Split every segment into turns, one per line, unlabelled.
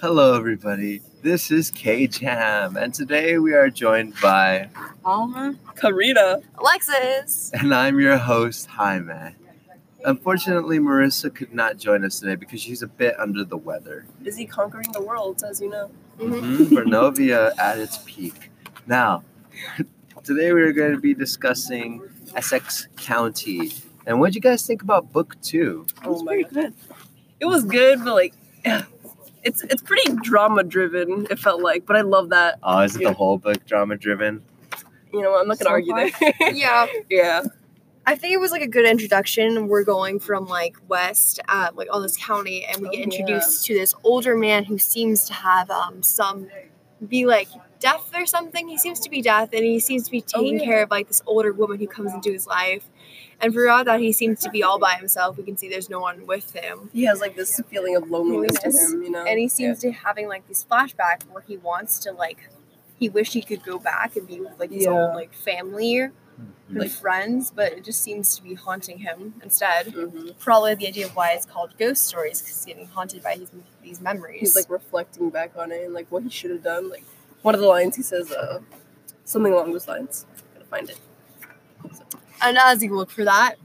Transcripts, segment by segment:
Hello, everybody. This is K Jam, and today we are joined by,
Alma.
Karina.
Alexis.
and I'm your host, Jaime. Unfortunately, Marissa could not join us today because she's a bit under the weather.
Busy conquering the world, as you know.
Mhm, Vernovia at its peak. Now, today we are going to be discussing Essex County. And what do you guys think about book two?
Oh my god. It was good, but like it's it's pretty drama driven, it felt like. But I love that.
Oh, is it
Yeah.
the whole book drama driven?
You know, I'm not gonna
So
argue
far.
that.
Yeah,
yeah.
I think it was like a good introduction. We're going from like west, uh, like all this county, and we
Oh,
get
yeah.
introduced to this older man who seems to have um some be like deaf or something. He seems to be deaf, and he seems to be
Oh,
taking
yeah.
care of like this older woman who comes into his life. And throughout that, he seems to be all by himself. We can see there's no one with him.
He has like this feeling of loneliness to him, you know.
and he seems to having like these flashbacks where he wants to like he wish he could go back and be with like his
Yeah.
own like family and
Like-
friends but it just seems to be haunting him instead
hmm
probably the idea of why it's called ghost stories because he's getting haunted by his, these memories
He's like reflecting back on it and like what he should have done. Like one of the lines he says, uh something along those lines. Gotta find it.
As you look for that.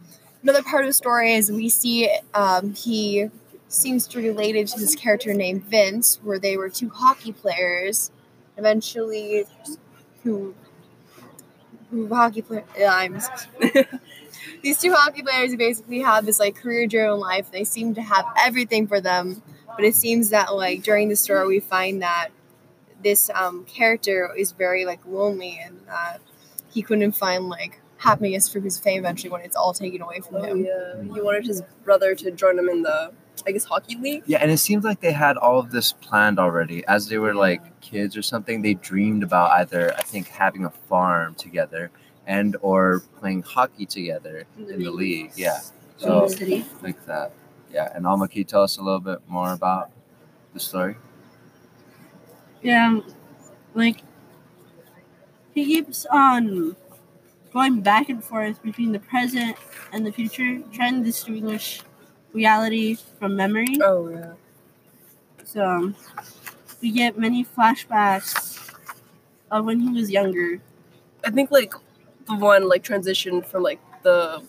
Another part of the story is we see um, he seems to be related to this character named vince where they were two hockey players. Eventually who who hockey player i'm these two hockey players basically have this like career driven life. They seem to have everything for them but it seems that like during the story we find that this um, character is very like lonely and that he couldn't find like happiness for his fame eventually when it's all taken away from
Oh
him
yeah. He wanted his brother to join him in the I guess hockey league.
Yeah, and it seems like they had all of this planned already. As they were like kids or something, they dreamed about either I think having a farm together and or playing hockey together
In the
in the
league.
league. Yeah. So
city.
like that. Yeah. And Alma, can you tell us a little bit more about the story?
Yeah, like he keeps on going back and forth between the present and the future, trying to distinguish reality from memory.
Oh yeah.
So um, we get many flashbacks of when he was younger.
I think like the one like transition from like the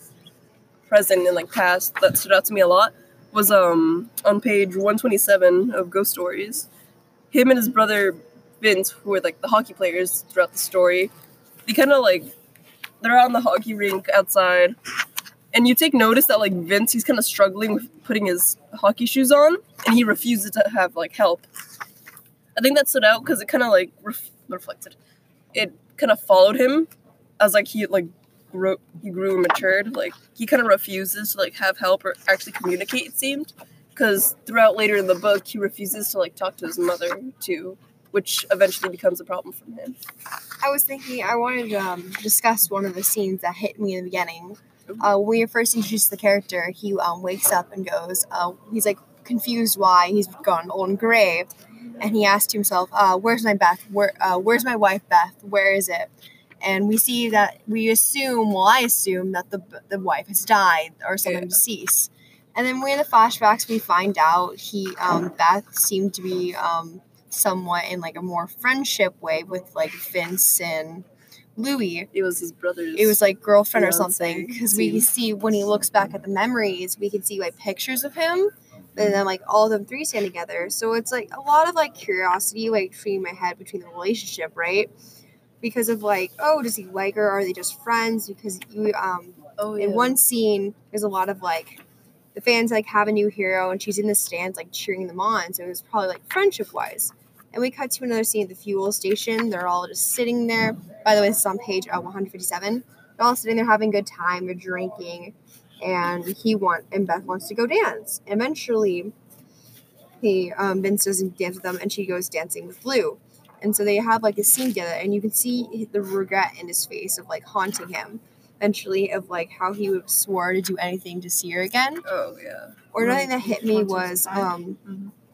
present and like past that stood out to me a lot was um on page 127 of Ghost Stories. Him and his brother Vince, who were like the hockey players throughout the story, they kind of like they're on the hockey rink outside, and you take notice that like Vince, he's kind of struggling with putting his hockey shoes on, and he refuses to have like help. I think that stood out because it kind of like ref- reflected. It kind of followed him as like he like grew he grew and matured. Like he kind of refuses to like have help or actually communicate. It seemed because throughout later in the book he refuses to like talk to his mother too, which eventually becomes a problem for him.
I was thinking I wanted to um, discuss one of the scenes that hit me in the beginning. Uh, when we first introduced the character, he um, wakes up and goes, uh, he's like confused why he's gone old and gray. And he asked himself, uh, Where's my Beth? Where, uh, where's my wife, Beth? Where is it? And we see that we assume, well, I assume that the, the wife has died or something
Yeah.
deceased. And then we in the flashbacks, we find out he, um, Beth seemed to be um, somewhat in like a more friendship way with like Vince and Louis.
It was his brother's.
It was like girlfriend or something because we see when he looks back at the memories, we can see like pictures of him, and then like all of them three stand together. So it's like a lot of like curiosity like between my head between the relationship, right? Because of like, oh, does he like her? Are they just friends? Because you um
oh
in one scene there's a lot of like the fans like have a new hero and she's in the stands like cheering them on so it was probably like friendship wise and we cut to another scene at the fuel station. They're all just sitting there. By the way this is on page uh, 157 they're all sitting there having a good time. They're drinking. And he want and beth wants to go dance. Eventually he um, vince doesn't dance with them and she goes dancing with Lou and so they have like a scene together and you can see the regret in his face of like haunting him. Eventually of like how he would swore to do anything to see her again.
Oh yeah.
Or another thing that hit me was um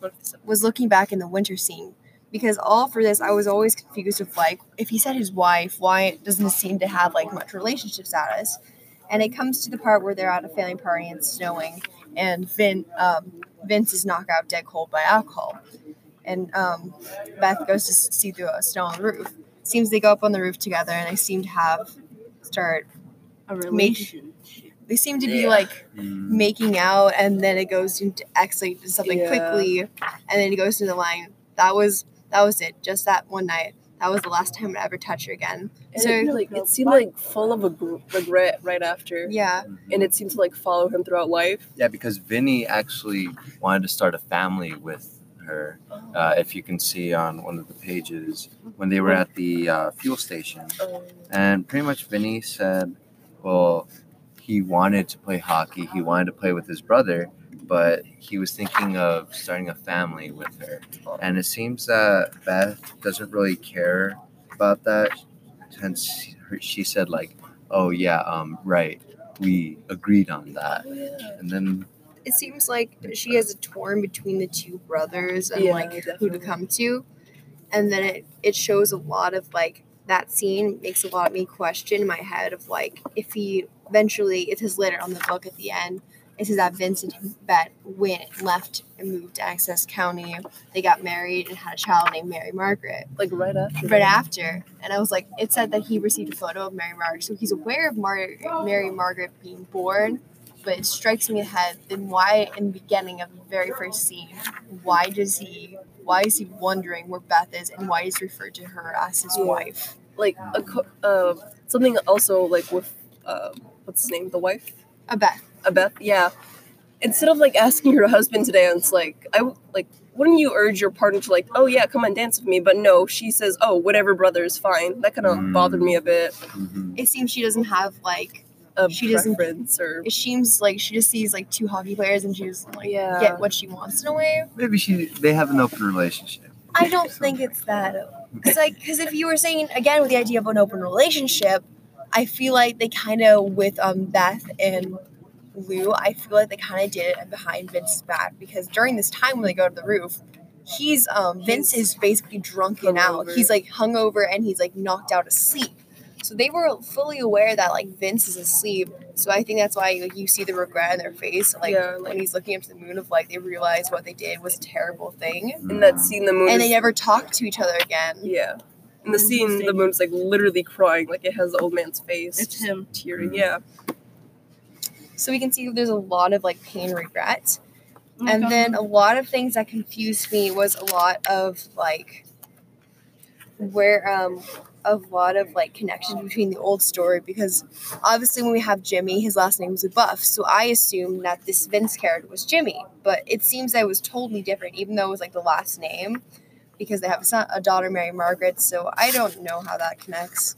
it's-
was looking back in the winter scene. Because all for this I was always confused with like if he said his wife, why doesn't it seem to have like much relationship status? And it comes to the part where they're at a family party and it's snowing and Vin um Vince is knocked out dead cold by alcohol. and um, Beth goes to see through a snow on the roof. Seems they go up on the roof together, and they seem to have start.
A relation.
They seem to be
Yeah.
like
Mm.
making out, and then it goes into escalate to something
Yeah.
quickly, and then it goes to the line. That was that was it. Just that one night. That was the last time I'd ever touch her again.
And
So-
it, like, it seemed like full of a gr- regret right after.
Yeah,
And it seemed to like follow him throughout life.
Yeah, because Vinny actually wanted to start a family with her. Uh, if you can see on one of the pages when they were at the uh, fuel station,
Um,
and pretty much Vinny said, well, he wanted to play hockey. He wanted to play with his brother, but he was thinking of starting a family with her. And it seems that Beth doesn't really care about that. Hence, she said like, "Oh yeah, um, right, we agreed on that."
yeah.
And then
it seems like she has a torn between the two brothers and
Yeah,
like who to come to, and then it it shows a lot of like that scene makes a lot of me question in my head of like if he eventually it says later on the book at the end it says that Vincent and Beth went left and moved to Essex County. They got married and had a child named Mary Margaret
Like right after.
right after. And I was like, it said that he received a photo of Mary Margaret, so he's aware of Mar- Mary Margaret being born. But it strikes me ahead. Then why, in the beginning of the very first scene, why does he? Why is he wondering where Beth is, and why is he referred to her as his
Yeah.
wife?
Like a, co- uh, something also like with uh, what's his name? The wife.
A Beth.
A Beth, yeah. Instead of like asking your husband to dance, like i like wouldn't you urge your partner to like, oh yeah, come on dance with me? But no, she says, oh whatever, brother is fine. That kind of
Mm.
bothered me a bit.
mhm.
It seems she doesn't have like.
A
She doesn't-
preference or
It seems like she just sees like two hockey players, and she just like
Yeah.
get what she wants in a way.
maybe she they have an open relationship.
I don't think it's that. it's like, because if you were saying again with the idea of an open relationship, I feel like they kind of with um Beth and Lou, I feel like they kind of did it behind Vince's back because during this time when they go to the roof, he's um Vince is basically drunken out. He's like hungover and he's like knocked out asleep. So they were fully aware that like Vince is asleep. So I think that's why like, you see the regret in their face, like
Yeah,
when he's looking up to the moon of like they realize what they did was a terrible thing
in that scene the moon
and they never talk to each other again.
yeah. In the scene, the moon's like literally crying, like it has the old man's face.
It's him.
tearing. Yeah,
So we can see there's a lot of like pain, regret,
Oh
and
God.
then a lot of things that confused me was a lot of like where um a lot of like connections between the old story because obviously when we have Jimmy, his last name was Buff, so I assumed that this Vince character was Jimmy, but it seems that it was totally different, even though it was like the last name, because they have a, son, a daughter, Mary Margaret. So I don't know how that connects.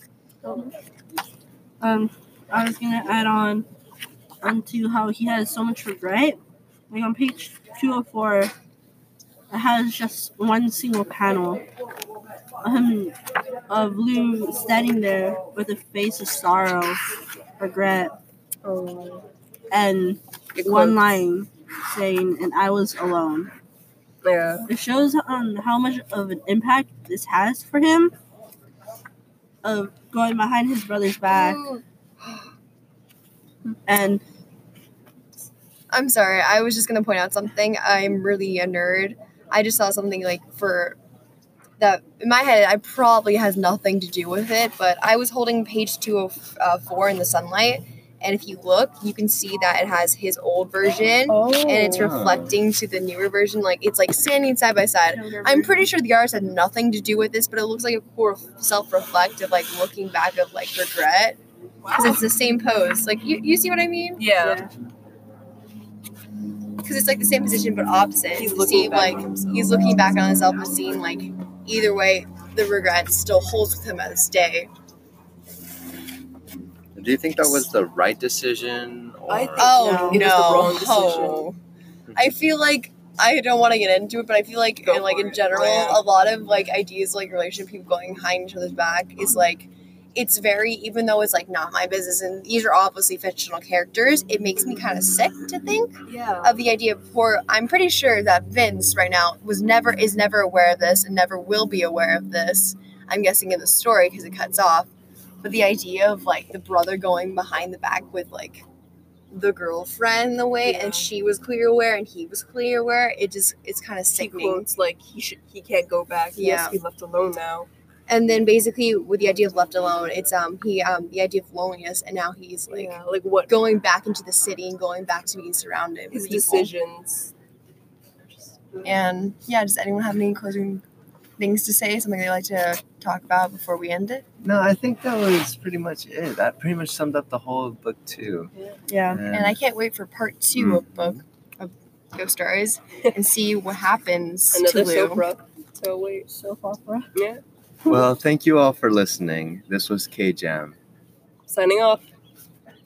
um, I was gonna add on onto how he has so much regret. Like on page two hundred four, it has just one single panel um, of Lou standing there with a face of sorrow, regret,
oh,
and one line saying, "And I was alone."
Yeah,
It shows on how much of an impact this has for him. Of going behind his brother's back and
I'm sorry. I was just gonna point out something. I'm really a nerd. I just saw something like for that in my head. I probably has nothing to do with it, but I was holding page two of uh, four in the sunlight, and if you look, you can see that it has his old version,
oh,
and it's
Wow.
reflecting to the newer version. Like it's like standing side by side. I'm pretty sure the artist had nothing to do with this, but it looks like a cool self-reflective, like looking back of like regret, because it's the same pose. Like you, you see what I mean?
yeah.
Because it's like the same position but opposite.
He's looking
see,
back
like
on himself.
he's looking back on himself and seeing like either way the regret still holds with him at this day.
Do you think that was the right decision? Or...
I think-
Oh
it
no!
was the wrong decision.
Oh. I feel like I don't want to get into it, but I feel like
Go
in, like in
it.
general, oh,
Yeah.
a lot of like ideas like relationship people going behind each other's back is like it's very even though it's like not my business and these are obviously fictional characters, it makes me kind of sick to think
Yeah.
of the idea of poor I'm pretty sure that Vince right now was never is never aware of this and never will be aware of this. I'm guessing in the story because it cuts off. But the idea of like the brother going behind the back with like the girlfriend the way,
Yeah.
and she was clear aware, and he was clear aware. It just it's kind of
He
sickening.
quotes like he should he can't go back. He has to be left alone now.
And then basically with the idea of left alone, it's um he um the idea of loneliness, and now he's like
yeah, like what
going back into the city and going back to being surrounded
his
with
decisions.
And yeah, does anyone have any closing things to say? Something they like to talk about before we end it?
No, I think that was pretty much it. That pretty much summed up the whole book too.
Yeah.
And I can't wait for part two of book of Ghost Stories and see what happens
Another
to Lou.
soap opera. So wait.
Soap opera.
Yeah.
Well, thank you all for listening. This was K Jam.
Signing off.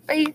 Bye.